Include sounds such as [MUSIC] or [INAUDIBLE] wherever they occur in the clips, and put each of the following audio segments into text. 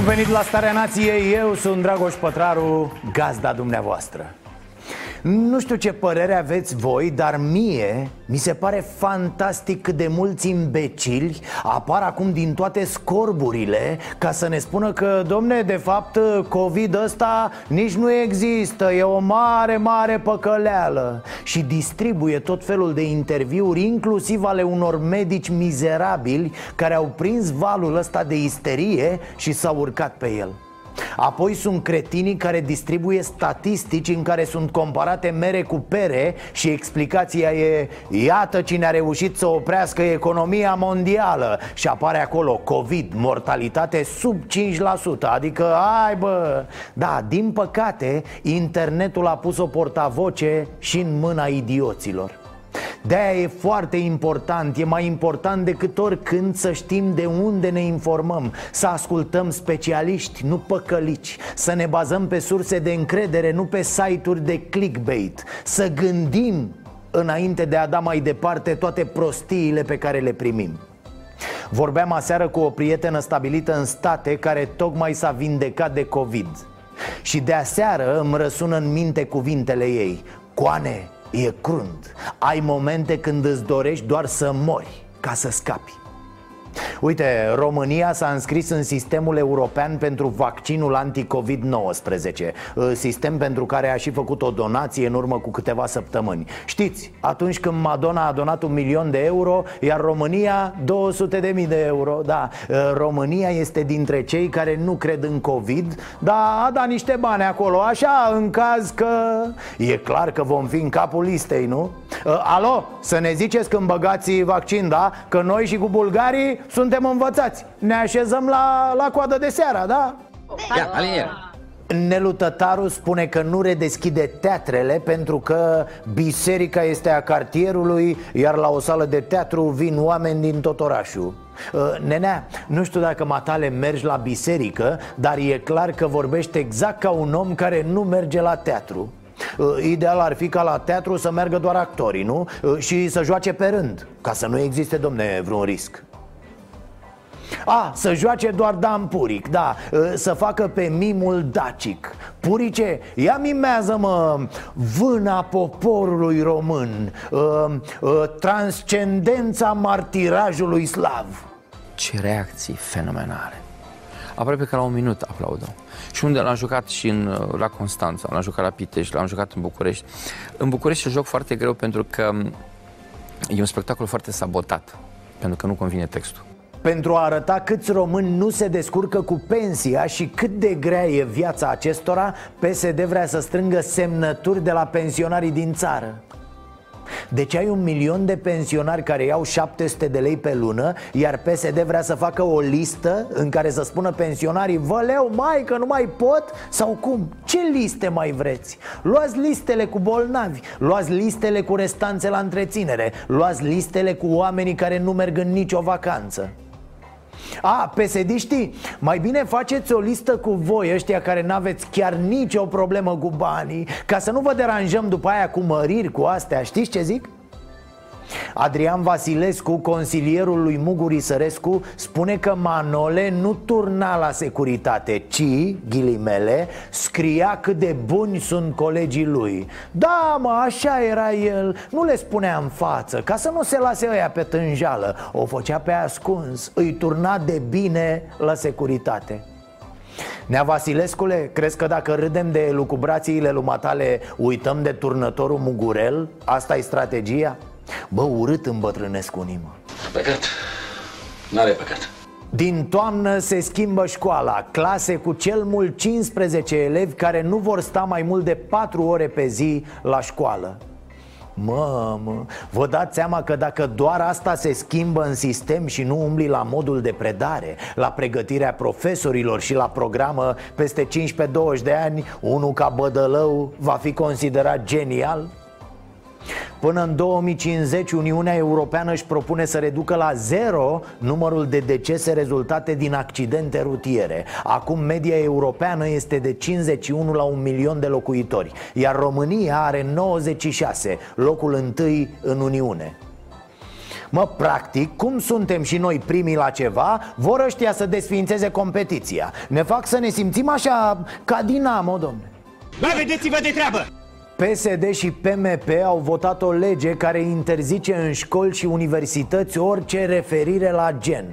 Bun venit la Starea Nației, eu sunt Dragoș Pătraru, gazda dumneavoastră nu știu ce părere aveți voi, dar mie mi se pare fantastic cât de mulți imbecili apar acum din toate scorburile ca să ne spună că, domne, de fapt, COVID ăsta nici nu există, e o mare, mare păcăleală. Și distribuie tot felul de interviuri, inclusiv ale unor medici mizerabili care au prins valul ăsta de isterie și s-au urcat pe el Apoi sunt cretinii care distribuie statistici în care sunt comparate mere cu pere și explicația e Iată cine a reușit să oprească economia mondială. Și apare acolo COVID, mortalitate sub 5% Adică, ai bă! Da, din păcate, internetul a pus o portavoce și în mâna idioților de-aia e foarte important, e mai important decât oricând să știm de unde ne informăm Să ascultăm specialiști, nu păcălici Să ne bazăm pe surse de încredere, nu pe site-uri de clickbait. Să gândim înainte de a da mai departe toate prostiile pe care le primim. Vorbeam aseară cu o prietenă stabilită în state care tocmai s-a vindecat de COVID. Și de aseară îmi răsună în minte cuvintele ei. Coane, E crunt Ai momente când îți dorești doar să mori ca să scapi Uite, România s-a înscris în sistemul european pentru vaccinul anti-COVID-19 ă, Sistem pentru care a și făcut o donație în urmă cu câteva săptămâni Știți, atunci când Madonna a donat un milion de euro Iar România 200 de mii de euro Da, ă, România este dintre cei care nu cred în COVID Dar a dat niște bani acolo, așa, în caz că... E clar că vom fi în capul listei, nu? Ă, alo, să ne ziceți când băgați vaccin, da? Că noi și cu bulgarii suntem învățați. Ne așezăm la, la coadă de seara, da? Ia, aliniere Nelu Tătaru spune că nu redeschide teatrele pentru că biserica este a cartierului Iar la o sală de teatru vin oameni din tot orașul. Uh, Nenea, nu știu dacă matale mergi la biserică Dar e clar că vorbește exact ca un om care nu merge la teatru. Uh, Ideal ar fi ca la teatru să meargă doar actorii, nu? Uh, și să joace pe rând Ca să nu existe, domne, vreun risc a, să joace doar Dan Puric, da ă, Să facă pe mimul dacic Purice, ia mimează mă Vâna poporului român uh, uh, Transcendența martirajului slav Ce reacții fenomenale Aproape că la un minut aplaudă. Și unde l-am jucat și în, la Constanța, l-am jucat la Pitești, l-am jucat în București. În București joc foarte greu pentru că e un spectacol foarte sabotat, pentru că nu convine textul. Pentru a arăta câți români nu se descurcă cu pensia și cât de grea e viața acestora, PSD vrea să strângă semnături de la pensionarii din țară. Deci ai un milion de pensionari care iau 700 de lei pe lună Iar PSD vrea să facă o listă în care să spună pensionarii Vă leu, mai că nu mai pot? Sau cum? Ce liste mai vreți? Luați listele cu bolnavi Luați listele cu restanțe la întreținere Luați listele cu oamenii care nu merg în nicio vacanță a, psd mai bine faceți o listă cu voi ăștia care n-aveți chiar nicio problemă cu banii Ca să nu vă deranjăm după aia cu măriri, cu astea, știți ce zic? Adrian Vasilescu, consilierul lui Muguri Sărescu, spune că Manole nu turna la securitate, ci, ghilimele, scria cât de buni sunt colegii lui Da, mă, așa era el, nu le spunea în față, ca să nu se lase ăia pe tânjală O făcea pe ascuns, îi turna de bine la securitate Nea Vasilescule, crezi că dacă râdem de lucubrațiile lumatale Uităm de turnătorul Mugurel? Asta e strategia? Bă, urât îmbătrânesc unii, mă Păcat. N-are păcat. Din toamnă se schimbă școala, clase cu cel mult 15 elevi care nu vor sta mai mult de 4 ore pe zi la școală Mamă, vă dați seama că dacă doar asta se schimbă în sistem și nu umbli la modul de predare La pregătirea profesorilor și la programă Peste 15-20 de ani, unul ca Bădălău va fi considerat genial? Până în 2050, Uniunea Europeană își propune să reducă la zero numărul de decese rezultate din accidente rutiere. Acum media europeană este de 51 la un milion de locuitori, iar România are 96, locul întâi în Uniune. Mă, practic, cum suntem și noi primii la ceva, vor ăștia să desfințeze competiția Ne fac să ne simțim așa ca dinamo, domne Ba, vedeți-vă de treabă! PSD și PMP au votat o lege care interzice în școli și universități orice referire la gen.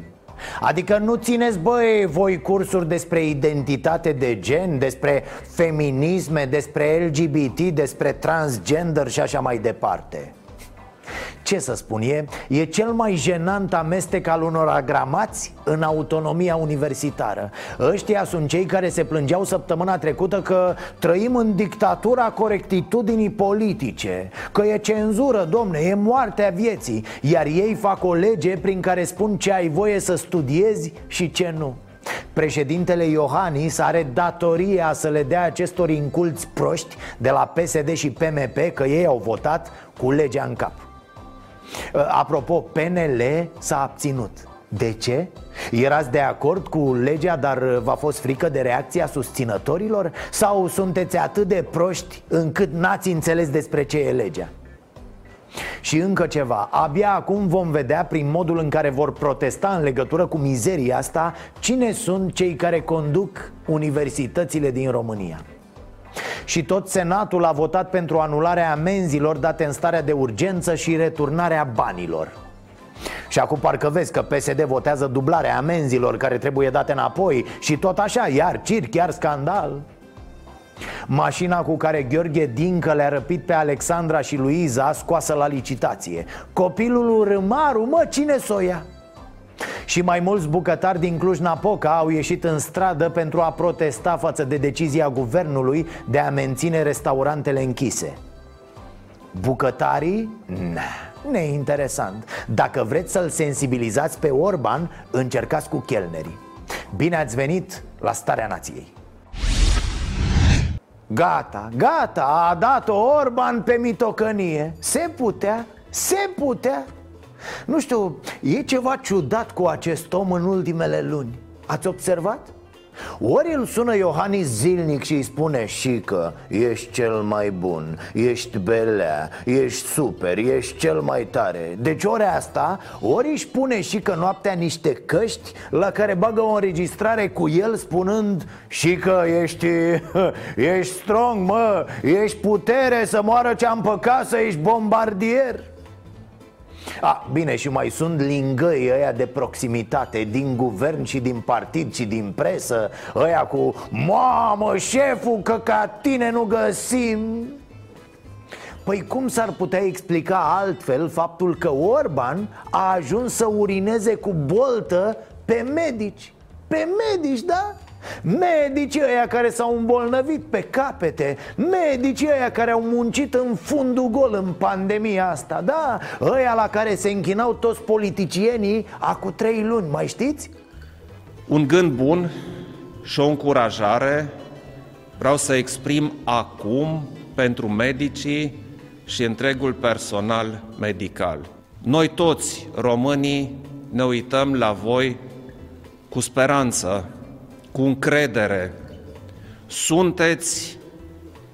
Adică nu țineți, băi, voi cursuri despre identitate de gen, despre feminisme, despre LGBT, despre transgender și așa mai departe ce să spun, e, e cel mai jenant amestec al unor agramați în autonomia universitară. Ăștia sunt cei care se plângeau săptămâna trecută că trăim în dictatura corectitudinii politice Că e cenzură, domne, e moartea vieții Iar ei fac o lege prin care spun ce ai voie să studiezi și ce nu. Președintele Iohannis are datoria să le dea acestor inculți proști de la PSD și PMP că ei au votat cu legea în cap. Uh, apropo, PNL s-a abținut de ce? Erați de acord cu legea, dar v-a fost frică de reacția susținătorilor? Sau sunteți atât de proști încât n-ați înțeles despre ce e legea? Și încă ceva, abia acum vom vedea prin modul în care vor protesta în legătură cu mizeria asta Cine sunt cei care conduc universitățile din România și tot Senatul a votat pentru anularea amenzilor date în starea de urgență și returnarea banilor. Și acum parcă vezi că PSD votează dublarea amenzilor care trebuie date înapoi Și tot așa, iar cir, chiar scandal. Mașina cu care Gheorghe Dincă le-a răpit pe Alexandra și Luiza scoasă la licitație. Copilul Râmaru, mă, cine s-o ia? Și mai mulți bucătari din Cluj-Napoca au ieșit în stradă pentru a protesta față de decizia guvernului de a menține restaurantele închise. Bucătarii? Nah, neinteresant. Dacă vreți să-l sensibilizați pe Orban, încercați cu chelnerii. Bine ați venit la Starea Nației. Gata, gata, a dat Orban pe mitocănie. Se putea, se putea nu știu, e ceva ciudat cu acest om în ultimele luni. Ați observat? Ori îl sună Iohannis zilnic și îi spune și că ești cel mai bun, ești belea, ești super, ești cel mai tare. Deci ori asta, ori își pune și că noaptea niște căști la care bagă o înregistrare cu el spunând și că ești, [LAUGHS] ești strong, mă, ești putere să moară ce-am păcat să ești bombardier a, bine, și mai sunt lingăi ăia de proximitate Din guvern și din partid și din presă Ăia cu Mamă, șeful, că ca tine nu găsim Păi cum s-ar putea explica altfel faptul că Orban a ajuns să urineze cu boltă pe medici? Pe medici, da? Medicii ăia care s-au îmbolnăvit pe capete Medicii ăia care au muncit în fundul gol în pandemia asta Da, ăia la care se închinau toți politicienii Acum trei luni, mai știți? Un gând bun și o încurajare vreau să exprim acum pentru medicii și întregul personal medical. Noi toți, românii, ne uităm la voi cu speranță cu încredere. Sunteți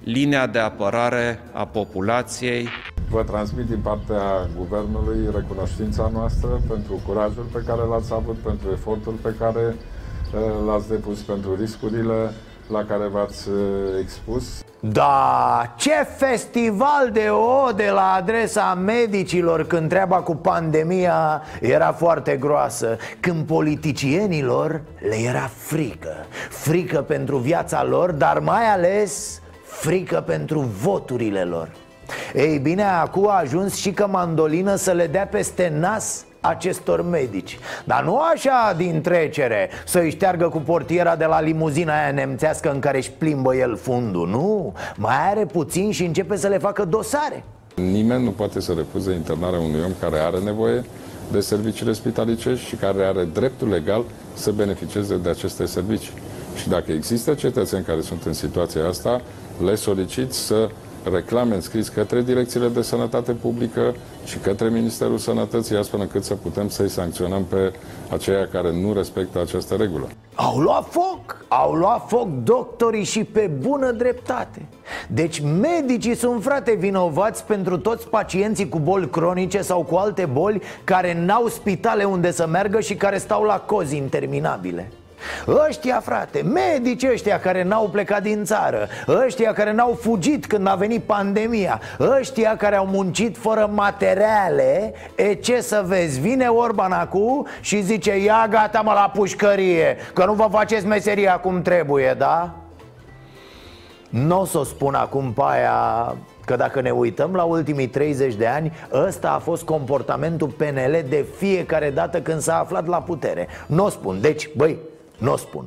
linia de apărare a populației. Vă transmit din partea Guvernului recunoștința noastră pentru curajul pe care l-ați avut, pentru efortul pe care uh, l-ați depus, pentru riscurile la care v-ați uh, expus. Da, ce festival de ode la adresa medicilor când treaba cu pandemia era foarte groasă Când politicienilor le era frică. Frică pentru viața lor, dar mai ales frică pentru voturile lor. Ei bine, acum a ajuns și că mandolină să le dea peste nas acestor medici. Dar nu așa din trecere Să-i șteargă cu portiera de la limuzina aia nemțească în care își plimbă el fundul Nu, mai are puțin și începe să le facă dosare. Nimeni nu poate să refuze internarea unui om care are nevoie de serviciile spitalicești și care are dreptul legal să beneficieze de aceste servicii. Și dacă există cetățeni care sunt în situația asta, le solicit să reclame înscris către direcțiile de sănătate publică și către Ministerul Sănătății, astfel încât să putem să-i sancționăm pe aceia care nu respectă această regulă. Au luat foc, au luat foc doctorii și pe bună dreptate. Deci medicii sunt frate vinovați pentru toți pacienții cu boli cronice sau cu alte boli Care n-au spitale unde să meargă și care stau la cozi interminabile Ăștia, frate, medici ăștia care n-au plecat din țară Ăștia care n-au fugit când a venit pandemia Ăștia care au muncit fără materiale E ce să vezi, vine Orban acum și zice Ia gata mă la pușcărie, că nu vă faceți meseria cum trebuie, da? Nu o să o spun acum pe aia Că dacă ne uităm la ultimii 30 de ani Ăsta a fost comportamentul PNL de fiecare dată când s-a aflat la putere. Nu o spun, deci, băi, nu o spun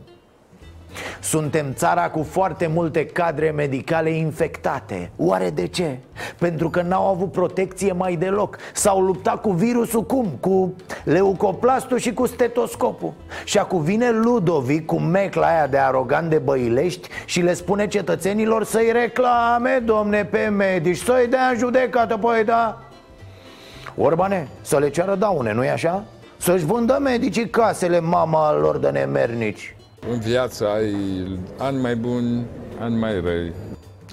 suntem țara cu foarte multe cadre medicale infectate Oare de ce? Pentru că n-au avut protecție mai deloc S-au luptat cu virusul cum? Cu leucoplastul și cu stetoscopul Și acum vine Ludovic cu mecla aia de arogant de băilești Și le spune cetățenilor să-i reclame, domne, pe medici Să-i dea în judecată, păi da Orbane, să le ceară daune, nu-i așa? Să-și vândă medicii casele mama lor de nemernici. În viață ai ani mai buni, ani mai răi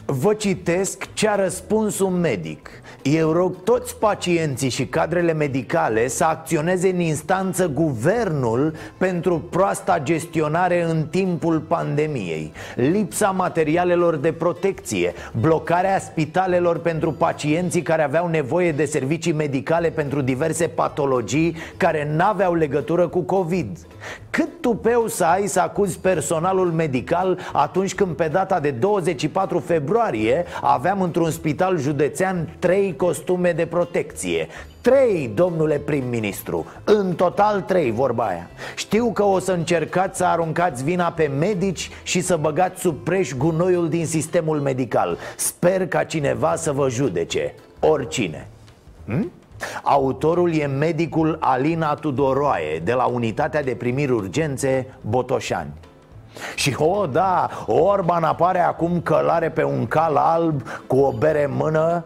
Vă citesc ce a răspuns un medic. Eu rog toți pacienții și cadrele medicale să acționeze în instanță guvernul pentru proasta gestionare în timpul pandemiei. Lipsa materialelor de protecție, blocarea spitalelor pentru pacienții care aveau nevoie de servicii medicale pentru diverse patologii care n-aveau legătură cu COVID. Cât tupeu să ai să acuzi personalul medical atunci când pe data de 24 februarie aveam într-un spital județean trei costume de protecție. Trei, domnule prim-ministru. În total trei, vorba aia. Știu că o să încercați să aruncați vina pe medici Și să băgați sub preș gunoiul din sistemul medical. Sper ca cineva să vă judece. Oricine. Hm? Autorul e medicul Alina Tudoroae De la Unitatea de Primiri Urgențe Botoșani și o, oh, da, Orban apare acum călare pe un cal alb cu o bere în mână.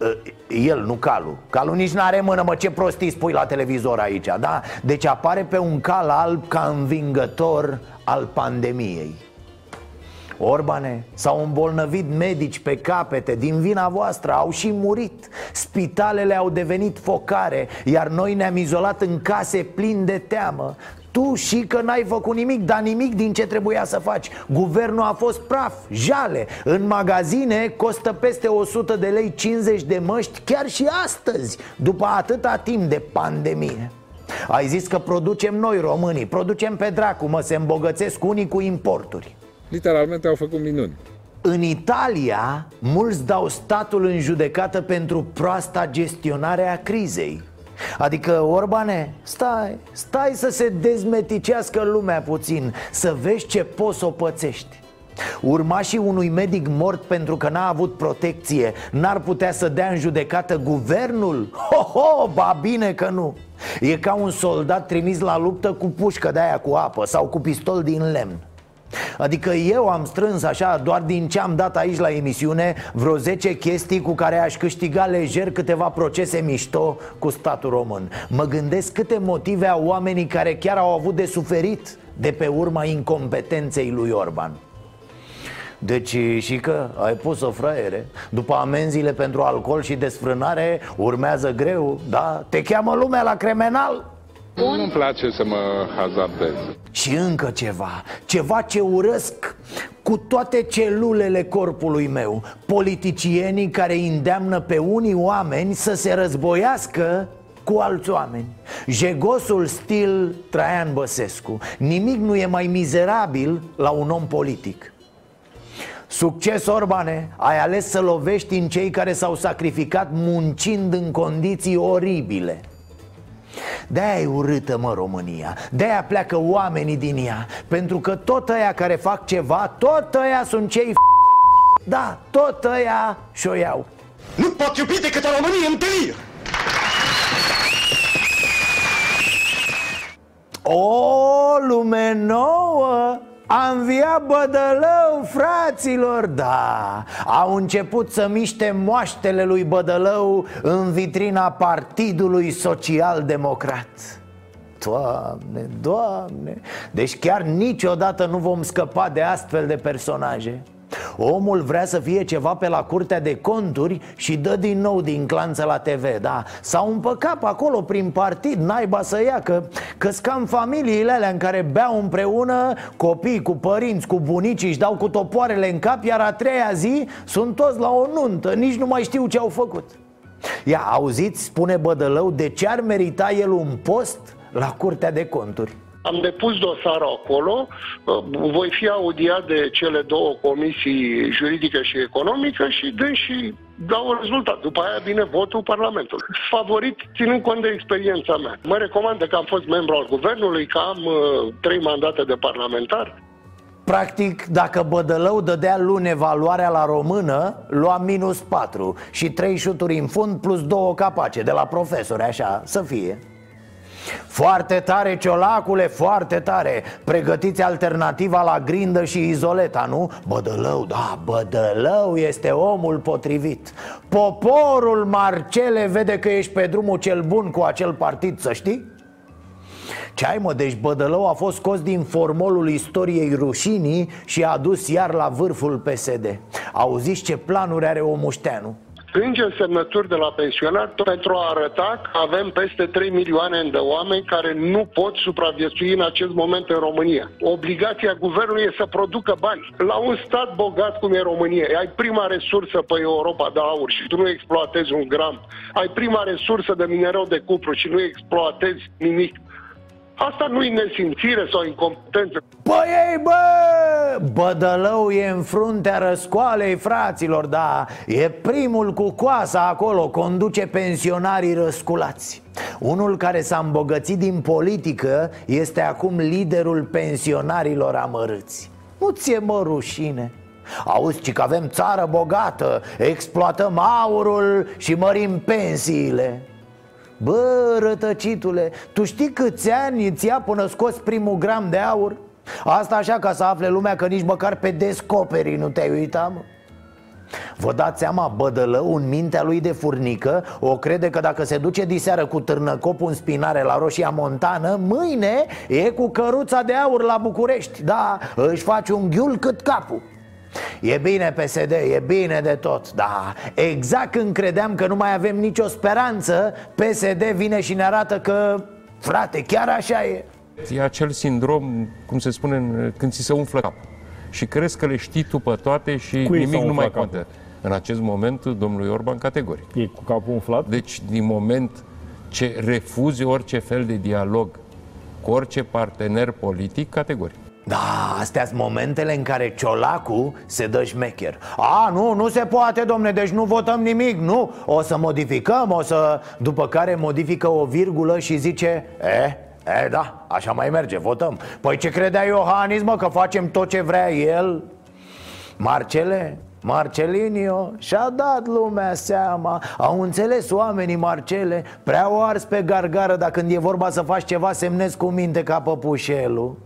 Ă, el, nu calul. Calul nici n-are mână, mă, ce prostii spui la televizor aici, da? Deci apare pe un cal alb ca învingător al pandemiei. Orbane, s-au îmbolnăvit medici pe capete din vina voastră, au și murit. Spitalele au devenit focare, iar noi ne-am izolat în case plin de teamă tu și că n-ai făcut nimic, dar nimic din ce trebuia să faci. Guvernul a fost praf, jale. În magazine costă peste 100 de lei 50 de măști chiar și astăzi După atâta timp de pandemie. Ai zis că producem noi românii, producem pe dracu, mă, se îmbogățesc unii cu importuri. Literalmente au făcut minuni. În Italia, mulți dau statul în judecată pentru proasta gestionare a crizei Adică, Orbane, stai, stai să se dezmeticească lumea puțin Să vezi ce poți să o pățești. Urmașii unui medic mort pentru că n-a avut protecție N-ar putea să dea în judecată guvernul? Ho, ho, ba bine că nu. E ca un soldat trimis la luptă cu pușcă de aia cu apă Sau cu pistol din lemn Adică eu am strâns așa, doar din ce am dat aici la emisiune Vreo 10 chestii cu care aș câștiga lejer câteva procese mișto cu statul român. Mă gândesc câte motive au oamenii care chiar au avut de suferit de pe urma incompetenței lui Orban. Deci și că ai pus-o fraiere După amenziile pentru alcool și desfrânare Urmează greu, da? Te cheamă lumea la cremenal Bun. Nu-mi place să mă hazardez. Și încă ceva, ceva ce urăsc cu toate celulele corpului meu Politicienii care îndeamnă pe unii oameni să se războiască cu alți oameni Jegosul stil Traian Băsescu Nimic nu e mai mizerabil la un om politic Succes, Orbane! Ai ales să lovești în cei care s-au sacrificat muncind în condiții oribile De-aia e urâtă, mă, România. De-aia pleacă oamenii din ea. Pentru că tot ăia care fac ceva Tot ăia sunt cei f- Da, tot ăia și-o iau. Nu pot iubi decât o Românie în delir! O lume nouă a înviat Bădălău, fraților, da. Au început să miște moaștele lui Bădălău În vitrina Partidului Social Democrat Doamne, doamne. Deci chiar niciodată nu vom scăpa de astfel de personaje Omul vrea să fie ceva pe la curtea de conturi și dă din nou din clanță la TV, da S-au împăcat pe acolo prin partid, naiba să ia Că, că cam familiile alea în care beau împreună Copii cu părinți, cu bunicii își dau cu topoarele în cap Iar a treia zi sunt toți la o nuntă, nici nu mai știu ce au făcut Ia, auziți, spune Bădălău, de ce ar merita el un post la curtea de conturi? Am depus dosarul acolo, uh, voi fi audiat de cele două comisii juridică și economică și dând și dau un rezultat. După aia vine votul Parlamentului. Favorit ținând cont de experiența mea. Mă recomandă că am fost membru al guvernului, că am uh, trei mandate de parlamentar. Practic, dacă Bădălău dădea luni evaluarea la română, lua minus 4 și 3 șuturi în fund plus două capace de la profesori, așa, să fie. Foarte tare, ciolacule, foarte tare Pregătiți alternativa la grindă și izoleta, nu? Bădălău, da, Bădălău este omul potrivit Poporul Marcele vede că ești pe drumul cel bun cu acel partid, să știi? Ce ai mă, deci Bădălău a fost scos din formolul istoriei rușinii și a adus iar la vârful PSD Auziți ce planuri are Omușteanu? Strângem semnături de la pensionari pentru a arăta că avem peste 3 milioane de oameni care nu pot supraviețui în acest moment în România. Obligația guvernului e să producă bani. La un stat bogat cum e România, ai prima resursă pe Europa de aur și tu nu exploatezi un gram. Ai prima resursă de minereu de cupru și nu exploatezi nimic. Asta nu e nesimțire sau incompetență. Păi ei, bă! Bădălău e în fruntea răscoalei, fraților, da E primul cu coasa acolo, conduce pensionarii răsculați Unul care s-a îmbogățit din politică este acum liderul pensionarilor amărâți Nu ți-e mă rușine? Auzi, ci că avem țară bogată, exploatăm aurul și mărim pensiile Bă, rătăcitule, tu știi câți ani îți ia până scoți primul gram de aur? Asta așa ca să afle lumea că nici măcar pe descoperi nu te-ai uitat, mă? Vă dați seama, bădălău în mintea lui de furnică O crede că dacă se duce diseară cu târnăcopul în spinare la Roșia Montană Mâine e cu căruța de aur la București Da, își face un ghiul cât capul E bine PSD, e bine de tot, da Exact când credeam că nu mai avem nicio speranță PSD vine și ne arată că, frate, chiar așa e E acel sindrom, cum se spune, când ți se umflă capul. Și crezi că le știi tu pe toate și Cui nimic s-a nu mai umflat contează. În acest moment, domnului Orban, categoric. E cu capul umflat? Deci, din moment ce refuzi orice fel de dialog cu orice partener politic, categoric. Da, astea sunt momentele în care Ciolacu se dă șmecher. A, nu, nu se poate, domne, deci nu votăm nimic, nu? O să modificăm, o să... După care modifică o virgulă și zice E, e, da, așa mai merge, votăm. Păi ce credea Iohannis, mă, că facem tot ce vrea el? Marcele, Marcelinio și-a dat lumea seama. Au înțeles oamenii Marcele Prea o ars pe gargară Dar când e vorba să faci ceva semnezi cu minte ca păpușelul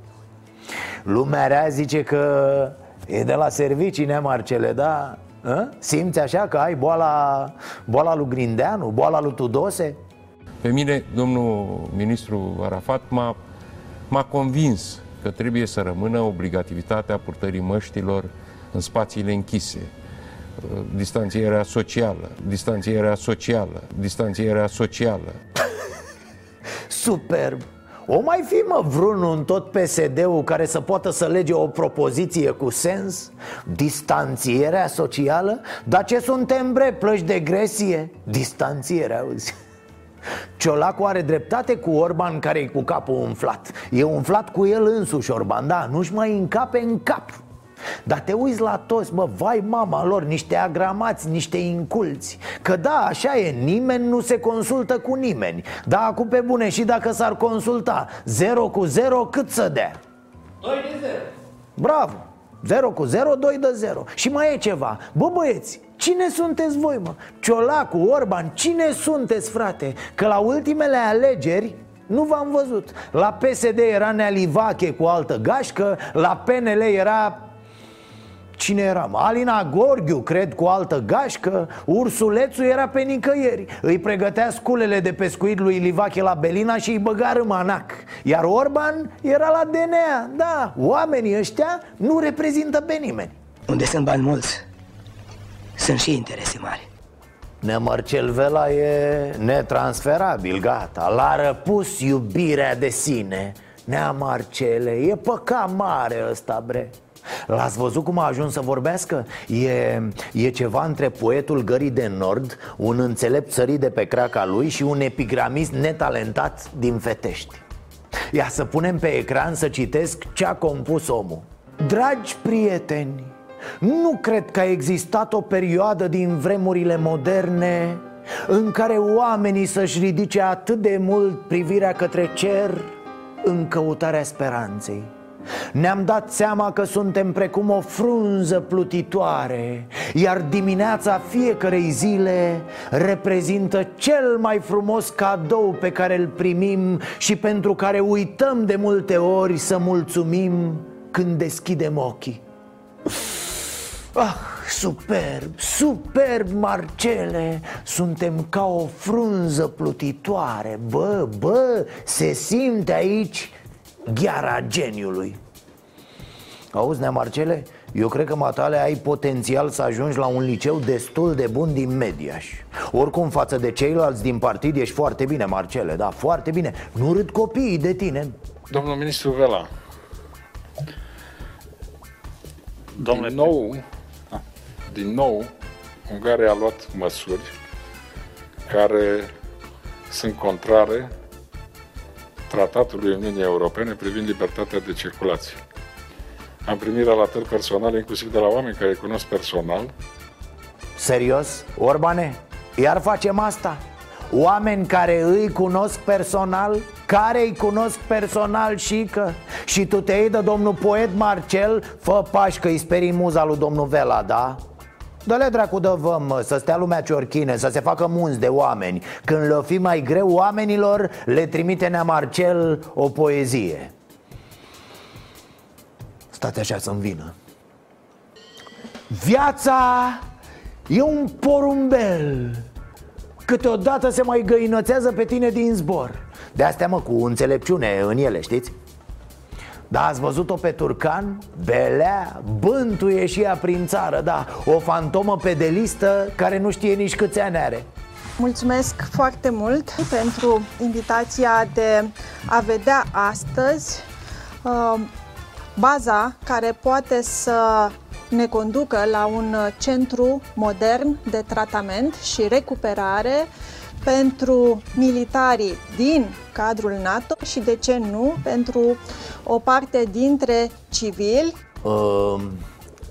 Lumea rea zice că e de la servicii, ne Marcele, da? A? Simți așa că ai boala, boala lui Grindeanu, boala lui Tudose? Pe mine, domnul ministru Arafat m-a, m-a convins că trebuie să rămână obligativitatea purtării măștilor în spațiile închise. Distanțierea socială, distanțierea socială, distanțierea socială. Superb! O mai fi mă vreunul în tot PSD-ul care să poată să lege o propoziție cu sens? Distanțierea socială? Dar ce suntem bre, plăci de gresie? Distanțierea, auzi Ciolacu are dreptate cu Orban care e cu capul umflat E umflat cu el însuși Orban, da, nu-și mai încape în cap Dar te uiți la toți, mă, vai mama lor, niște agramați, niște inculți Că da, așa e, nimeni nu se consultă cu nimeni Da, acum pe bune, și dacă s-ar consulta Zero cu zero, cât să dea? 2 de 0 Bravo! 0 cu 0, 2 de 0 Și mai e ceva Bă băieți, cine sunteți voi mă? Ciolacu, Orban, cine sunteți frate? Că la ultimele alegeri nu v-am văzut La PSD era Nealivache cu altă gașcă La PNL era Cine era? Alina Gorghiu, cred, cu altă gașcă. Ursulețul era pe nicăieri. Îi pregătea sculele de pescuit lui Livache la Belina și îi băga râmanac Iar Orban era la DNA Da, oamenii ăștia nu reprezintă pe nimeni. Unde sunt bani mulți, sunt și interese mari. Nemarcel Vela e netransferabil, gata. L-a răpus iubirea de sine. Nea Marcele, e păcat mare ăsta, bre L-ați văzut cum a ajuns să vorbească? E, e ceva între poetul Gării de Nord Un înțelept țărit de pe craca lui Și un epigramist netalentat din Fetești. Ia să punem pe ecran să citesc ce a compus omul. Dragi prieteni, nu cred că a existat o perioadă din vremurile moderne În care oamenii să-și ridice atât de mult privirea către cer În căutarea speranței ne-am dat seama că suntem precum o frunză plutitoare Iar dimineața fiecarei zile reprezintă cel mai frumos cadou pe care îl primim Și pentru care uităm de multe ori să mulțumim când deschidem ochii. Ah, superb, superb, Marcele! Suntem ca o frunză plutitoare. Bă, bă, se simte aici gheara geniului. Auzi, Nea Marcele, eu cred că matale ai potențial să ajungi la un liceu destul de bun din Mediaș. Oricum, față de ceilalți din partid, ești foarte bine, Marcele, da, foarte bine. Nu râd copiii de tine. Domnul ministru Vela. Domnule... Din nou, din nou, Ungaria a luat măsuri care sunt contrare Tratatului Uniunii Europene privind libertatea de circulație. Am primit relatări personale, inclusiv de la oameni care îi cunosc personal. Serios? Orbane? Iar facem asta? Oameni care îi cunosc personal? Care îi cunosc personal și că Și tu te iei de domnul poet Marcel Fă pași că îi sperii muza lui domnul Vela, da? Dă-le dracu de văm, mă, să stea lumea ciorchine, să se facă munți de oameni. Când le fi mai greu oamenilor, le trimite Nea Marcel o poezie. Stați așa să-mi vină. Viața e un porumbel. Câteodată se mai găinățează pe tine din zbor. De astea mă, cu înțelepciune în ele, știți? Da, ați văzut-o pe Turcan? Belea, bântuie și ea prin țară, da O fantomă pedelistă care nu știe nici câți ani are Mulțumesc foarte mult pentru invitația de a vedea astăzi uh, baza care poate să ne conducă la un centru modern de tratament și recuperare pentru militarii din cadrul NATO și, de ce nu, pentru o parte dintre civili. Uh,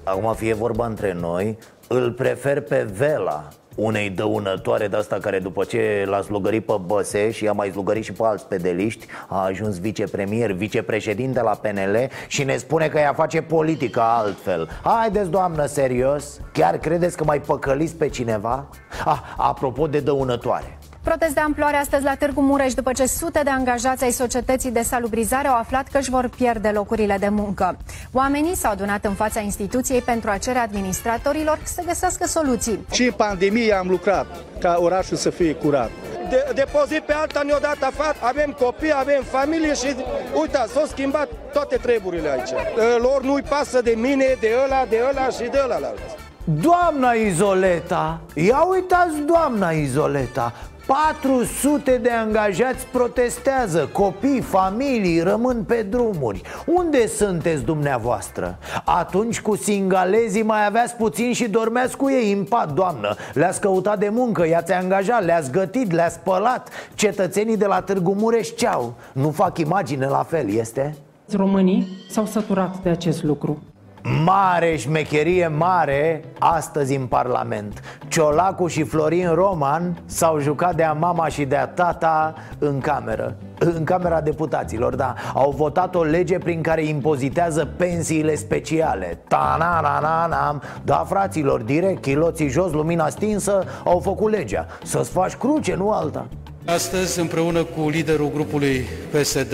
acum fie vorba între noi, îl prefer pe Vela unei dăunătoare de asta care după ce l-a slugărit pe Băse și a mai slugărit și pe alți pedeliști A ajuns vicepremier, vicepreședinte la PNL și ne spune că ea face politică altfel Haideți doamnă, serios? Chiar credeți că mai păcăliți pe cineva? Ah, apropo de dăunătoare Protest de amploare astăzi la Târgu Mureș după ce sute de angajați ai societății de salubrizare au aflat că își vor pierde locurile de muncă. Oamenii s-au adunat în fața instituției pentru a cere administratorilor să găsească soluții. Și pandemie am lucrat ca orașul să fie curat. De, de pe zi pe alta ne-o dat afară, avem copii, avem familie și uita, s-au schimbat toate treburile aici. Lor nu-i pasă de mine, de ăla, de ăla și de ăla. Doamna Izoleta, ia uitați doamna Izoleta 400 de angajați protestează, copii, familii rămân pe drumuri Unde sunteți dumneavoastră? Atunci cu singalezii mai aveați puțin și dormeați cu ei în pat, doamnă Le-ați căutat de muncă, i-ați angajat, le-ați gătit, le-ați spălat Cetățenii de la Târgu Mureș ce-au? Nu fac imagine la fel, este? Românii s-au săturat de acest lucru Mare șmecherie mare astăzi în Parlament. Ciolacu și Florin Roman s-au jucat de-a mama și de-a tata în cameră. În camera deputaților, da. Au votat o lege prin care impozitează pensiile speciale. Ta na na na na Da, fraților, direct, chiloții jos, lumina stinsă Au făcut legea. Să-ți faci cruce, nu alta. Astăzi, împreună cu liderul grupului PSD,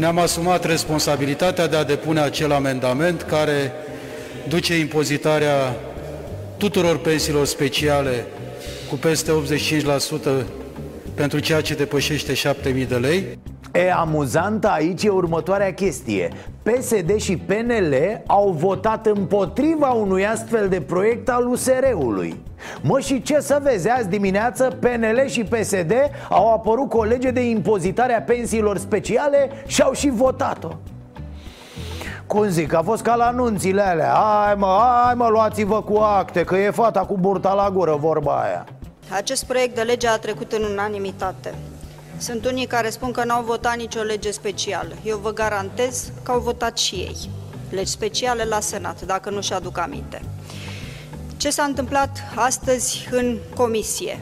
ne-am asumat responsabilitatea de a depune acel amendament care duce impozitarea tuturor pensiilor speciale cu peste 85% pentru ceea ce depășește 7.000 de lei. E amuzantă aici e următoarea chestie. PSD și PNL au votat împotriva unui astfel de proiect al USR-ului Mă, și ce să vezi, azi dimineață PNL și PSD au apărut cu o lege de impozitare a pensiilor speciale și au și votat-o. Cum zic, a fost ca la anunțile alea. Hai mă, hai mă, luați-vă cu acte Că e fata cu burta la gură, vorba aia. Acest proiect de lege a trecut în unanimitate sunt unii care spun că n-au votat nicio lege specială. Eu vă garantez că au votat și ei. Legi speciale la Senat, dacă nu-și aduc aminte. Ce s-a întâmplat astăzi în comisie?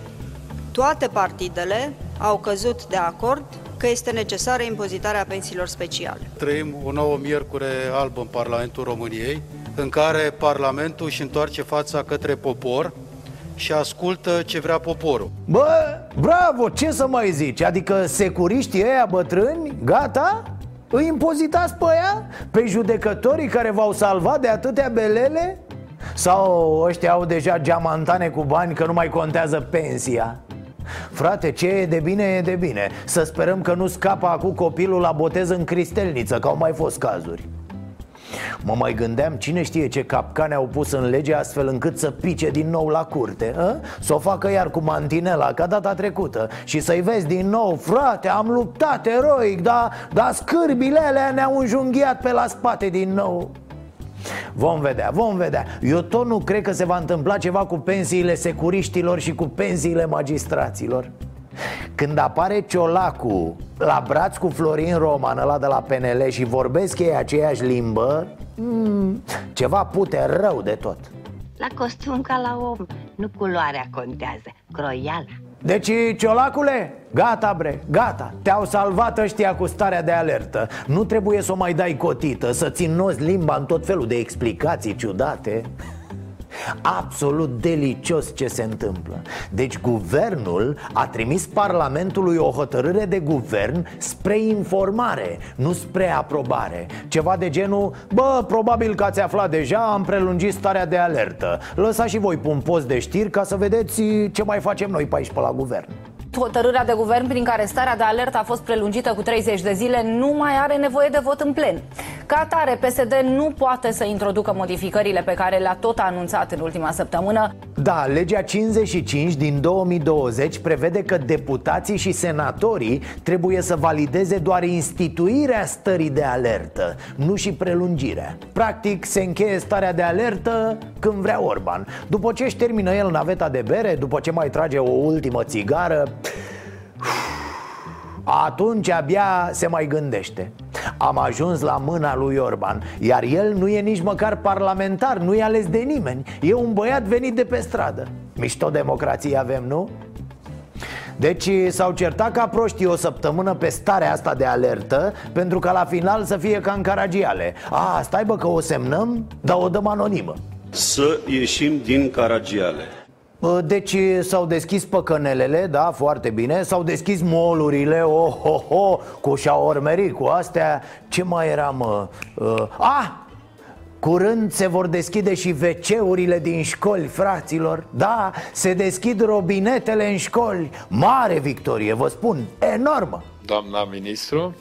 Toate partidele au căzut de acord că este necesară impozitarea pensiilor speciale. Trăim o nouă miercure albă în Parlamentul României, în care Parlamentul își întoarce fața către popor și ascultă ce vrea poporul. Bă, bravo, ce să mai zici? Adică securiștii ăia bătrâni, gata? Îi impozitați pe ea? Pe judecătorii care v-au salvat de atâtea belele? Sau ăștia au deja geamantane cu bani că nu mai contează pensia? Frate, ce e de bine e de bine Să sperăm că nu scapă acum copilul la botez în cristelniță Că au mai fost cazuri Mă mai gândeam cine știe ce capcane au pus în lege astfel încât să pice din nou la curte Să o facă iar cu mantinela ca data trecută. Și să-i vezi din nou, frate, am luptat eroic Dar, dar scârbile alea ne-au înjunghiat pe la spate din nou. Vom vedea, vom vedea. Eu tot nu cred că se va întâmpla ceva cu pensiile securiștilor și cu pensiile magistraților când apare Ciolacu la braț cu Florin Roman, ăla de la PNL Și vorbesc ei aceeași limbă mm, Ceva pute rău de tot. La costum ca la om Nu culoarea contează, croiala. Deci, ciolacule, gata bre, gata. Te-au salvat ăștia cu starea de alertă. Nu trebuie să o mai dai cotită Să ți nozi limba în tot felul de explicații ciudate Absolut delicios ce se întâmplă. Deci guvernul a trimis Parlamentului o hotărâre de guvern spre informare, nu spre aprobare. Ceva de genul, bă, probabil că ați aflat deja, am prelungit starea de alertă. Lăsați și voi pe un post de știri ca să vedeți ce mai facem noi pe aici pe la guvern hotărârea de guvern prin care starea de alertă a fost prelungită cu 30 de zile nu mai are nevoie de vot în plen. Ca atare, PSD nu poate să introducă modificările pe care le-a tot anunțat în ultima săptămână. Da, legea 55 din 2020 prevede că deputații și senatorii trebuie să valideze doar instituirea stării de alertă, nu și prelungirea. Practic, se încheie starea de alertă când vrea Orban. După ce își termină el naveta de bere, după ce mai trage o ultimă țigară, atunci abia se mai gândește. Am ajuns la mâna lui Orban Iar el nu e nici măcar parlamentar Nu e ales de nimeni. E un băiat venit de pe stradă. Mișto democrație avem, nu? Deci s-au certat ca proștii o săptămână pe starea asta de alertă Pentru că la final să fie ca în Caragiale. A, stai bă că o semnăm, dar o dăm anonimă. Să ieșim din Caragiale deci s-au deschis păcănelele, da, foarte bine. S-au deschis molurile, oh, oh, oh Cu șaormerii, cu astea. Ce mai era, mă? Uh, ah! Curând se vor deschide și WC-urile din școli, fraților. Da, se deschid robinetele în școli. Mare victorie, vă spun, enormă. Doamna ministru,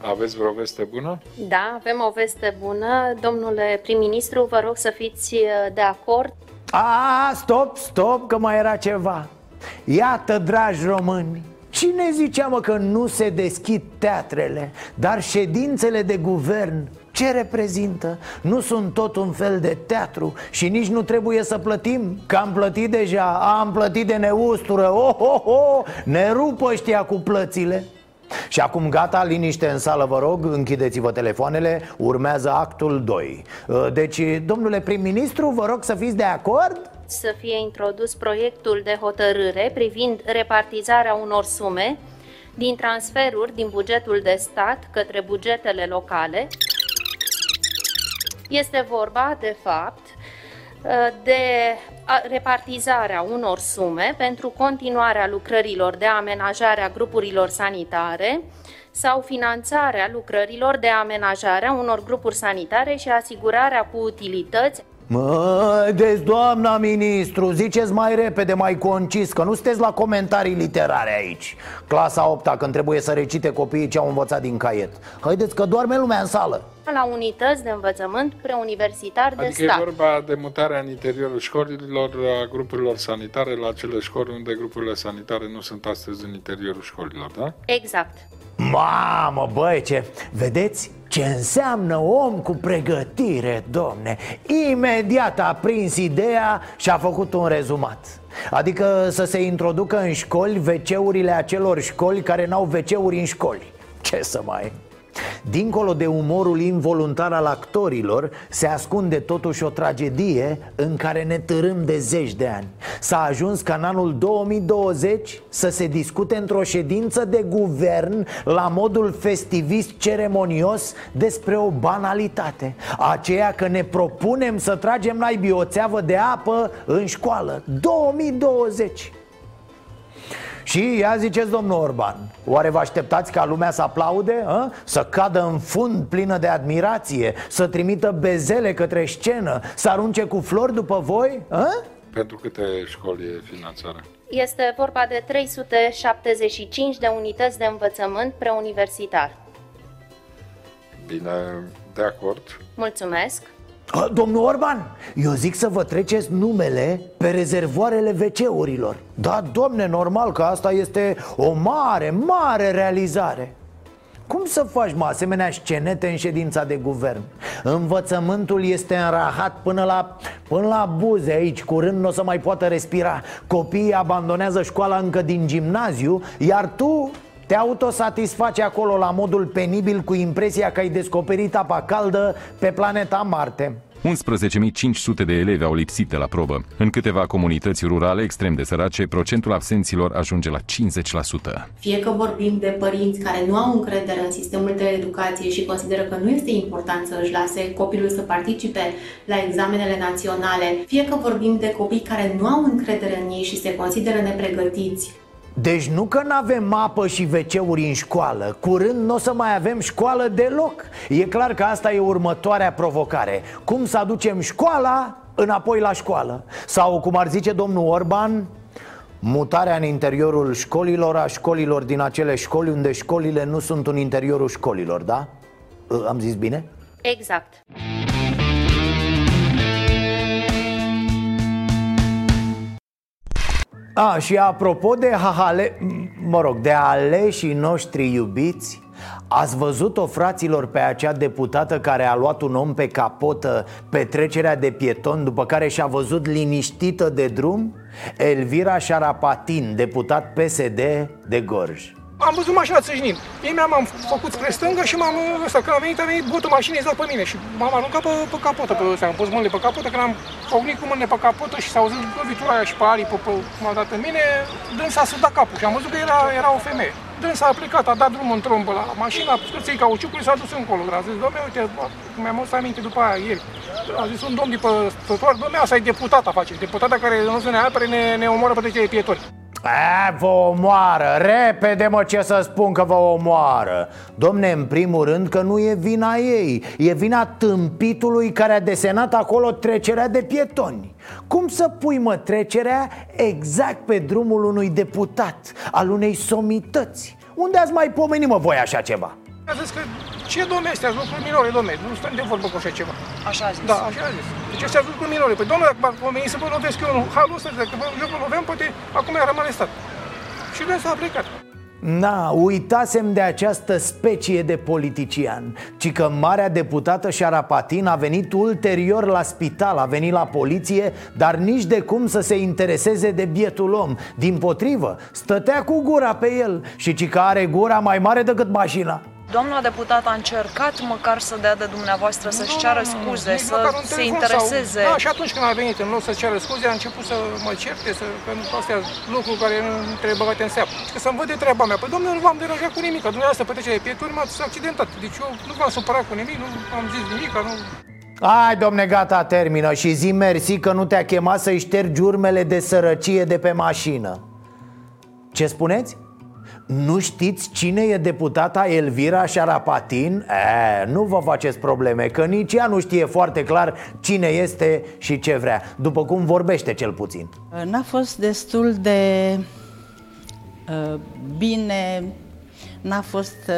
aveți vreo veste bună? Da, avem o veste bună. Domnule prim-ministru, vă rog să fiți uh, de acord a, stop, stop, că mai era ceva Iată, dragi români Cine zicea, mă, că nu se deschid teatrele Dar ședințele de guvern ce reprezintă? Nu sunt tot un fel de teatru și nici nu trebuie să plătim Că am plătit deja, am plătit de neustură Oh, oh, oh, ne rupă ăștia cu plățile Și acum gata, liniște în sală, vă rog, închideți-vă telefoanele, urmează actul 2 Deci, domnule prim-ministru, vă rog să fiți de acord? Să fie introdus proiectul de hotărâre privind repartizarea unor sume din transferuri din bugetul de stat către bugetele locale. Este vorba, de fapt, de repartizarea unor sume pentru continuarea lucrărilor de amenajare a grupurilor sanitare sau finanțarea lucrărilor de amenajare a unor grupuri sanitare și asigurarea cu utilități Mă, deci doamna ministru, ziceți mai repede, mai concis Că nu sunteți la comentarii literare aici Clasa 8 când trebuie să recite copiii ce au învățat din caiet Haideți că doarme lumea în sală la unități de învățământ preuniversitar de adică stat. e vorba de mutarea în interiorul școlilor a grupurilor sanitare la acele școli unde grupurile sanitare nu sunt astăzi în interiorul școlilor, da? Exact. Mamă, băi, ce... Vedeți? Ce înseamnă om cu pregătire, domne Imediat a prins ideea și a făcut un rezumat Adică să se introducă în școli wc acelor școli care n-au wc în școli Ce să mai... Dincolo de umorul involuntar al actorilor Se ascunde totuși o tragedie în care ne târâm de zeci de ani. S-a ajuns ca în anul 2020 să se discute într-o ședință de guvern La modul festivist ceremonios despre o banalitate Aceea că ne propunem să tragem naibii o țeavă de apă în școală. 2020 și ia ziceți, domnul Orban, oare vă așteptați ca lumea să aplaude? A? Să cadă în fund plină de admirație Să trimită bezele către scenă Să arunce cu flori după voi? A? Pentru câte școli e finanțarea? Este vorba de 375 de unități de învățământ preuniversitar. Bine, de acord. Mulțumesc. Domnul Orban, eu zic să vă treceți numele pe rezervoarele WC-urilor. Da, domne, normal că asta este o mare, mare realizare. Cum să faci, mă, asemenea scenete în ședința de guvern? Învățământul este înrahat până la, până la buze aici Curând nu o să mai poată respira. Copiii abandonează școala încă din gimnaziu Iar tu te autosatisfaci acolo la modul penibil cu impresia că ai descoperit apa caldă pe planeta Marte 11.500 de elevi au lipsit de la probă. În câteva comunități rurale extrem de sărace, procentul absenților ajunge la 50%. Fie că vorbim de părinți care nu au încredere în sistemul de educație și consideră că nu este important să își lase copilul să participe la examenele naționale, fie că vorbim de copii care nu au încredere în ei și se consideră nepregătiți, deci nu că nu avem apă și wc în școală Curând nu o să mai avem școală deloc E clar că asta e următoarea provocare Cum să aducem școala înapoi la școală Sau cum ar zice domnul Orban Mutarea în interiorul școlilor a școlilor din acele școli unde școlile nu sunt în interiorul școlilor, da? Am zis bine? Exact. A, și apropo de hahale, mă rog, de aleșii noștri iubiți Ați văzut-o, fraților, pe acea deputată care a luat un om pe capotă pe trecerea de pieton După care și-a văzut liniștită de drum? Elvira Șarapatin, deputat PSD de Gorj am văzut mașina țâșnind. Ei mi-am făcut spre stângă și m-am ăsta, când a venit, a venit botul mașinii exact pe mine și m-am aruncat pe, pe capotă, pe ăsta, am pus mâinile pe capotă, când am pocnit cu mâinile pe capotă și s-a auzit lovitura aia și pe aripi, pe, cum a dat în mine, dânsa s-a dat capul și am văzut că era, era o femeie. Dânsa a plecat, a dat drumul în trombă la mașina, a scârțit cauciucul și s-a dus încolo. A zis, domnule, uite, mi-am adus aminte după aia ieri. A zis un domn de pe trotuar, domnule, asta e deputata face, deputata care nu se ne apere, ne, ne omoară pe cei pietoni. A, vă omoară, repede mă ce să spun că vă omoară Domne, în primul rând că nu e vina ei E vina tâmpitului care a desenat acolo trecerea de pietoni Cum să pui mă trecerea exact pe drumul unui deputat Al unei somități Unde ați mai pomenit mă voi așa ceva? A zis că ce domne astea, lucruri minore, domne, nu stăm de vorbă cu așa ceva. Așa a zis. Da, așa a zis. Deci astea lucruri minore. Păi domnule, dacă m-am venit să vă lovesc eu în halul ăsta, dacă vă, eu vă loveam, poate acum eram arestat. Și de a plecat. Na, uitasem de această specie de politician Ci că marea deputată Șarapatin a venit ulterior la spital A venit la poliție, dar nici de cum să se intereseze de bietul om Din potrivă, stătea cu gura pe el Și ci că are gura mai mare decât mașina Doamna deputată a încercat măcar să dea de dumneavoastră, să-și ceară scuze, să se intereseze. Sau, da, și atunci când a venit în loc să ceară scuze, a început să mă certe, să, că astea lucruri care nu trebuie băgate în seapă. Și că să-mi văd de treaba mea. Păi, domnule, nu v-am deranjat cu nimic, dumneavoastră pe trecerea de pieturi m-ați accidentat. Deci eu nu v-am supărat cu nimic, nu am zis nimic, nu... Hai, domne, gata, termină și zi mersi că nu te-a chemat să-i ștergi urmele de sărăcie de pe mașină Ce spuneți? Nu știți cine e deputata Elvira Șarapatin? E, nu vă faceți probleme, că nici ea nu știe foarte clar cine este și ce vrea După cum vorbește cel puțin N-a fost destul de uh, bine, n-a fost uh,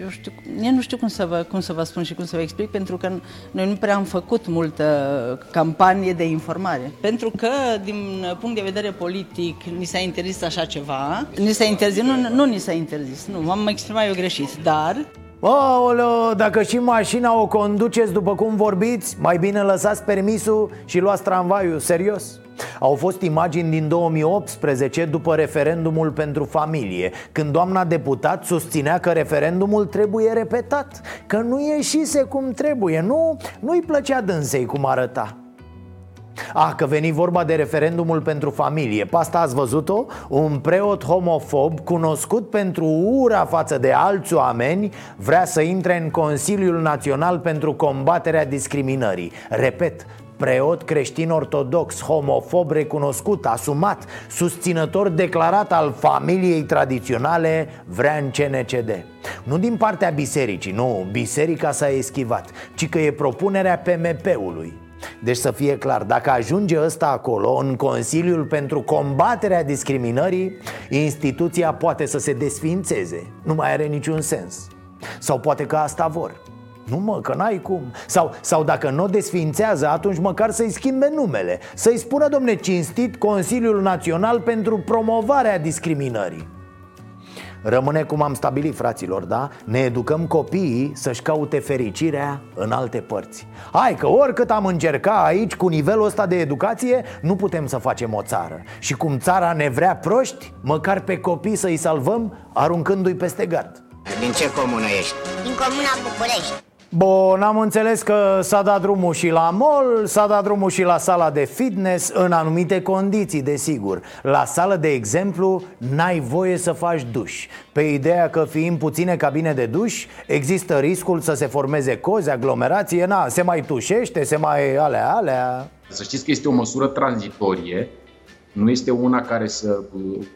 eu știu, eu nu știu cum să, vă, cum să vă spun și cum să vă explic, pentru că noi nu prea am făcut multă campanie de informare. Pentru că, din punct de vedere politic, ni s-a interzis așa ceva. Ni s-a interzis, nu, nu ni s-a interzis, nu, m-am exprimat eu greșit, dar Aoleo, dacă și mașina o conduceți după cum vorbiți Mai bine lăsați permisul și luați tramvaiul, serios. Au fost imagini din 2018 după referendumul pentru familie Când doamna deputat susținea că referendumul trebuie repetat Că nu ieșise cum trebuie, nu, nu-i plăcea dânsei cum arăta Ah, că veni vorba de referendumul pentru familie. Pe asta ați văzut-o? Un preot homofob cunoscut pentru ura față de alți oameni Vrea să intre în Consiliul Național pentru combaterea discriminării. Repet, Preot creștin ortodox, homofob recunoscut, asumat, susținător declarat al familiei tradiționale, vrea în CNCD Nu din partea bisericii, nu, biserica s-a eschivat, ci că e propunerea PMP-ului deci să fie clar, dacă ajunge ăsta acolo, în Consiliul pentru combaterea discriminării Instituția poate să se desfințeze. Nu mai are niciun sens. Sau poate că asta vor. Nu mă, că n-ai cum. Sau, sau dacă nu o desfințează, atunci măcar să-i schimbe numele. Să-i spună, domne, cinstit Consiliul Național pentru promovarea discriminării Rămâne cum am stabilit, fraților, da? Ne educăm copiii să-și caute fericirea în alte părți Hai că oricât am încercat aici cu nivelul ăsta de educație Nu putem să facem o țară Și cum țara ne vrea proști, măcar pe copii să-i salvăm aruncându-i peste gard Din ce comună ești? Din comuna București Bun, am înțeles că s-a dat drumul și la mall, s-a dat drumul și la sala de fitness, în anumite condiții, desigur. La sală, de exemplu, n-ai voie să faci duș. Pe ideea că fiind puține cabine de duș, există riscul să se formeze cozi, aglomerație, na, se mai tușește, se mai alea, alea. Să știți că este o măsură tranzitorie nu este una care să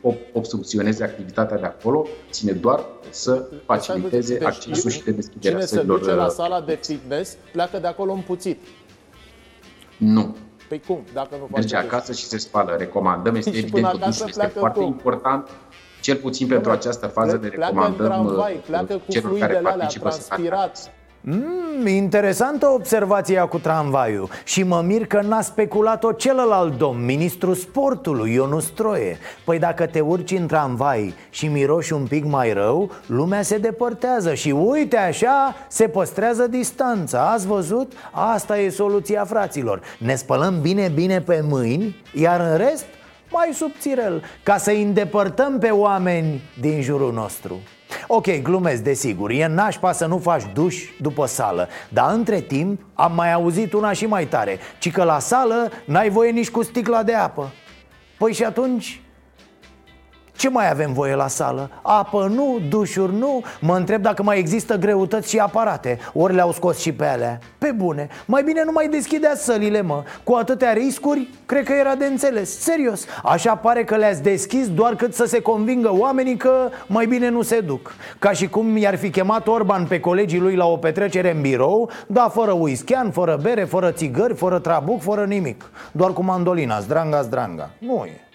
uh, obstrucționeze activitatea de acolo, ține doar să faciliteze deci, accesul și de deschiderea Cine se duce la uh, sala de fitness pleacă de acolo împuțit. Nu. Păi cum? Dacă nu Merge acasă și se spală. Recomandăm, este [LAUGHS] și evident că este foarte cum? important cel puțin pentru această fază de recomandăm pleacă în tramvai, uh, pleacă cu celor care participă să facă Mm, interesantă observația cu tramvaiul. Și mă mir că n-a speculat-o celălalt domn, ministrul sportului, Ionus Stroie. Păi dacă te urci în tramvai și miroși un pic mai rău, lumea se depărtează Și uite așa, se păstrează distanța. Ați văzut? Asta e soluția fraților. Ne spălăm bine, bine pe mâini, iar în rest mai subțirel Ca să îi îndepărtăm pe oameni din jurul nostru Ok, glumesc, desigur, e nașpa să nu faci duș după sală. Dar între timp am mai auzit una și mai tare. Ci că la sală n-ai voie nici cu sticla de apă. Păi și atunci ce mai avem voie la sală? Apă nu, dușuri nu? Mă întreb dacă mai există greutăți și aparate. Ori le-au scos și pe alea. Pe bune, mai bine nu mai deschidea sălile, mă. Cu atâtea riscuri, cred că era de înțeles. Serios, așa pare că le-ați deschis doar cât să se convingă oamenii că mai bine nu se duc. Ca și cum i-ar fi chemat Orban pe colegii lui la o petrecere în birou Da, fără whisky, fără bere, fără țigări, fără trabuc, fără nimic. Doar cu mandolina, zdranga, zdranga. Nu e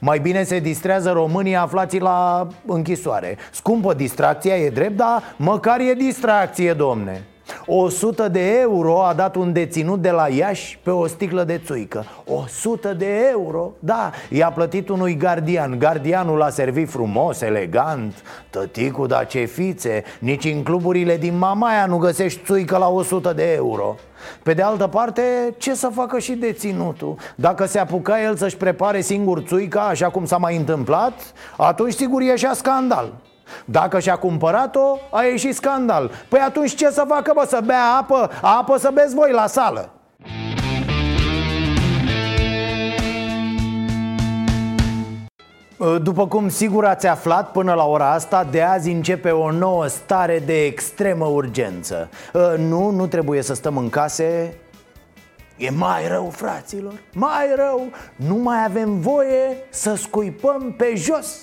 mai bine se distrează românii aflați la închisoare. Scumpă distracția, e drept, dar măcar e distracție, domne 100 de euro a dat un deținut de la Iași pe o sticlă de țuică. 100 de euro? Da, i-a plătit unui gardian. Gardianul l-a servit frumos, elegant. Tăticu, da ce fițe Nici în cluburile din Mamaia nu găsești țuică la 100 de euro. Pe de altă parte, ce să facă și deținutul? Dacă se apuca el să-și prepare singur țuica, așa cum s-a mai întâmplat Atunci sigur ieșea scandal dacă și-a cumpărat-o, a ieșit scandal. Păi atunci ce să facă, bă, să bea apă? Apă să beți voi la sală. După cum sigur ați aflat până la ora asta, de azi începe o nouă stare de extremă urgență. Nu, nu trebuie să stăm în case. E mai rău, fraților, mai rău. Nu mai avem voie să scuipăm pe jos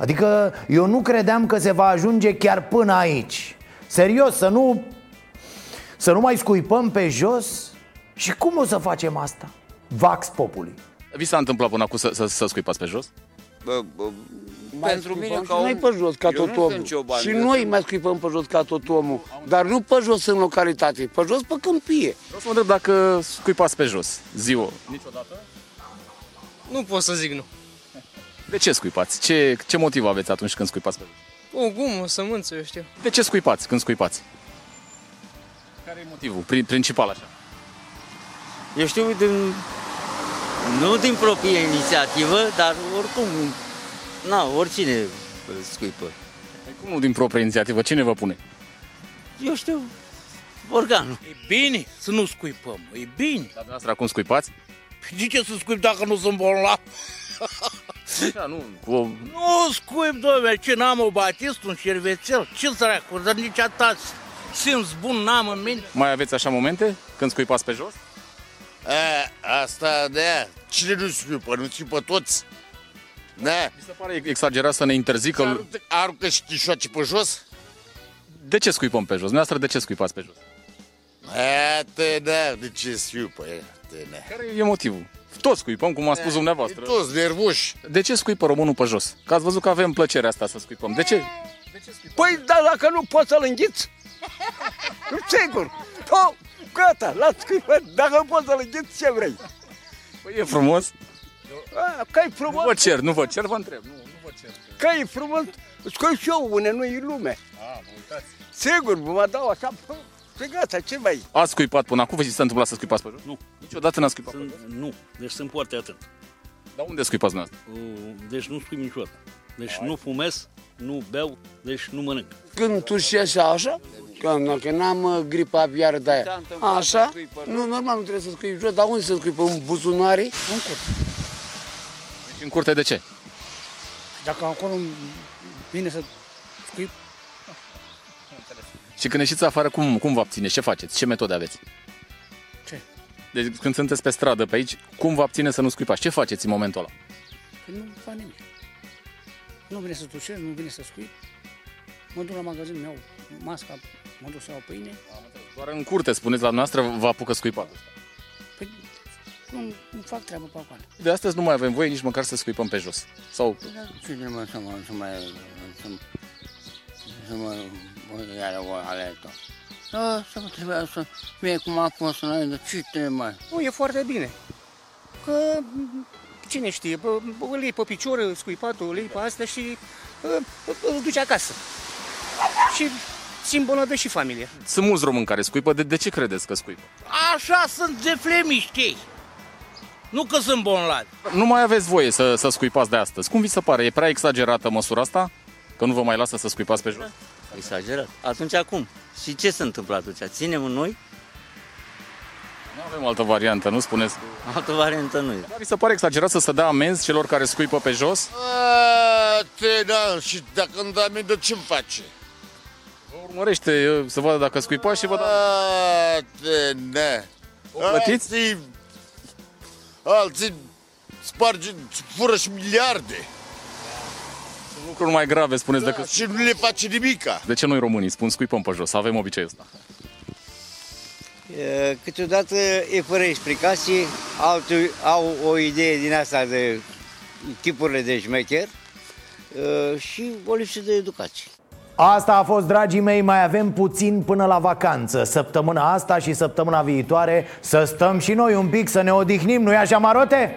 Adică eu nu credeam că se va ajunge chiar până aici Serios, să nu... Să nu mai scuipăm pe jos? Și cum o să facem asta? Vax populi Vi s-a întâmplat până acum să, să, să scuipați pe jos? Bă, bă, Mai pentru mine scuipăm ca și noi om, pe jos ca eu tot nu omul. sunt cioban, Și eu noi sunt- mai scuipăm pe jos ca tot omul, dar nu pe jos în localitate, pe jos pe câmpie. Vreau să mă întreb dacă scuipați pe jos ziua. Niciodată? Nu pot să zic nu. De ce scuipați? Ce, ce motiv aveți atunci când scuipați pe jos? O gumă, o sămânță, eu știu. De ce scuipați când scuipați? Care e motivul pri- principal așa? Eu știu din, nu din proprie inițiativă, dar oricum, na, oricine scuipă. Păi cum nu din proprie inițiativă? Cine vă pune? Eu știu, organul. E bine să nu scuipăm, e bine. Dar dumneavoastră acum scuipați? De ce să scuip dacă nu sunt bolnav? Așa, nu, cu o... Nu scuip, domnule, ce n-am o batist, un șervețel, ce săracu, dar nici atât simț bun n-am în mine. Mai aveți așa momente când scuipați pe jos? A, asta, da, cine nu scuipă, nu scuipă toți. Da. Mi se pare exagerat să ne interzică... Aruncă, aruncă și tișoace pe jos? De ce scuipăm pe jos? Dumneavoastră de ce scuipați pe jos? A, te, da, de ce scuipă, e, te, da. Care e motivul? Toți scuipăm, cum a spus dumneavoastră. Toți nervoși. De ce scuipă românul pe jos? Că ați văzut că avem plăcerea asta să scuipăm. De ce? Păi, da, dacă nu poți să-l înghiți, sigur. To, gata, las scuipă, dacă nu poți să-l înghiți, ce vrei? Păi e frumos. A, că e frumos. Nu vă cer, nu vă cer, vă întreb. Nu, nu vă cer. Că e frumos, scuip și eu, une nu e lume. A, mă uitați. Sigur, mă dau așa, pă, pe gata, ce mai? Ați scuipat până acum? Vă s-a întâmplat să scuipați pe jos? Nu. Niciodată n-ați scuipat pe jos? Nu, deci sunt foarte atent. Dar unde scuipați dumneavoastră? Deci nu scuip niciodată. Deci nu fumez, nu beau, deci nu mănânc. Când tu și așa, așa, că, că n-am uh, gripa aviară de aia. Așa? Nu, normal, nu trebuie să scuip jos, dar unde să scuip? În buzunare? În curte. Deci în curte de ce? Dacă acolo vine să scuip, Și când ieșiți afară, cum, cum vă abțineți? Ce faceți? Ce metode aveți? Ce? Deci când sunteți pe stradă pe aici, cum vă abține să nu scuipați? Ce faceți în momentul ăla? Păi nu fac nimic. Nu vine să tușesc, nu vine să scuip. Mă duc la magazin, îmi iau masca, mă duc să iau pâine. Doar în curte, spuneți la noastră, vă apucă scuipatul. Păi nu, nu fac treabă pe acolo. De astăzi nu mai avem voie nici măcar să scuipăm pe jos. Sau Ce ne mă să mă, să mă, să mă, să mă, iară o alertă. Da, să mă trebuie să fie cum a fost înainte, ce te mai? Nu, e foarte bine. Că cine știe, bă, îl iei pe picior, scuipatul, îl iei pe astea și bă, îl duci acasă. Și ți îmbolnăvești și familia. sunt mulți români care scuipă, de, de ce credeți că scuipă? Așa sunt de flemiști ei. Nu că sunt bolnavi. Nu mai aveți voie să, să scuipați de astăzi. Cum vi se pare? E prea exagerată măsura asta? Că nu vă mai lasă să scuipați pe jos? Exagerat. Atunci acum? Și ce se întâmplă atunci? Ținem în noi? Nu avem altă variantă, nu spuneți? Altă variantă nu e. Vi se pare exagerat să se dea amenzi celor care scuipă pe jos? A, te, da, și dacă îmi dă amendă, ce-mi face? Vă urmărește eu, să vadă dacă scuipați și vă da... A, te, da. O plătiți? Alții, alții sparge, fură și miliarde. Sunt lucruri mai grave, spuneți, Da, decât... și nu le face nimica. De ce noi românii spun scuipăm pe jos? Avem obiceiul ăsta. E, Câteodată e fără explicații, alții au o idee din asta de tipurile de șmecher e, și o lipsă de educație. Asta a fost, dragii mei, mai avem puțin până la vacanță Săptămâna asta și săptămâna viitoare Să stăm și noi un pic, să ne odihnim, nu-i așa, Marote?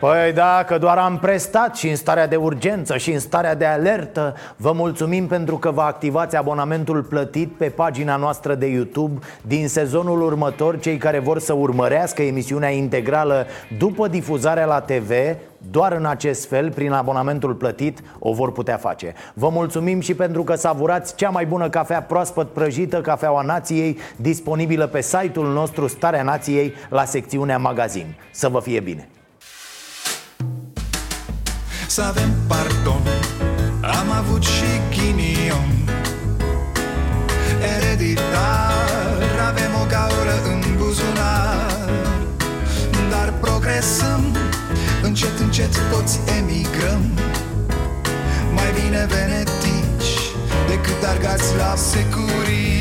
Păi da, că doar am prestat și în starea de urgență și în starea de alertă Vă mulțumim pentru că vă activați abonamentul plătit pe pagina noastră de YouTube Din sezonul următor, cei care vor să urmărească emisiunea integrală după difuzarea la TV doar în acest fel, prin abonamentul plătit, o vor putea face Vă mulțumim și pentru că savurați cea mai bună cafea proaspăt prăjită, Cafeaua Nației Disponibilă pe site-ul nostru Starea Nației la secțiunea magazin Să vă fie bine! Să avem pardon. Am avut și ghinion. Ereditar Avem o gaură în buzunar. Dar progresăm Încet, încet toți emigrăm. Mai bine venetici Decât argați la securici.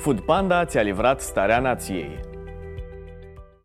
Food Panda ți-a livrat starea nației.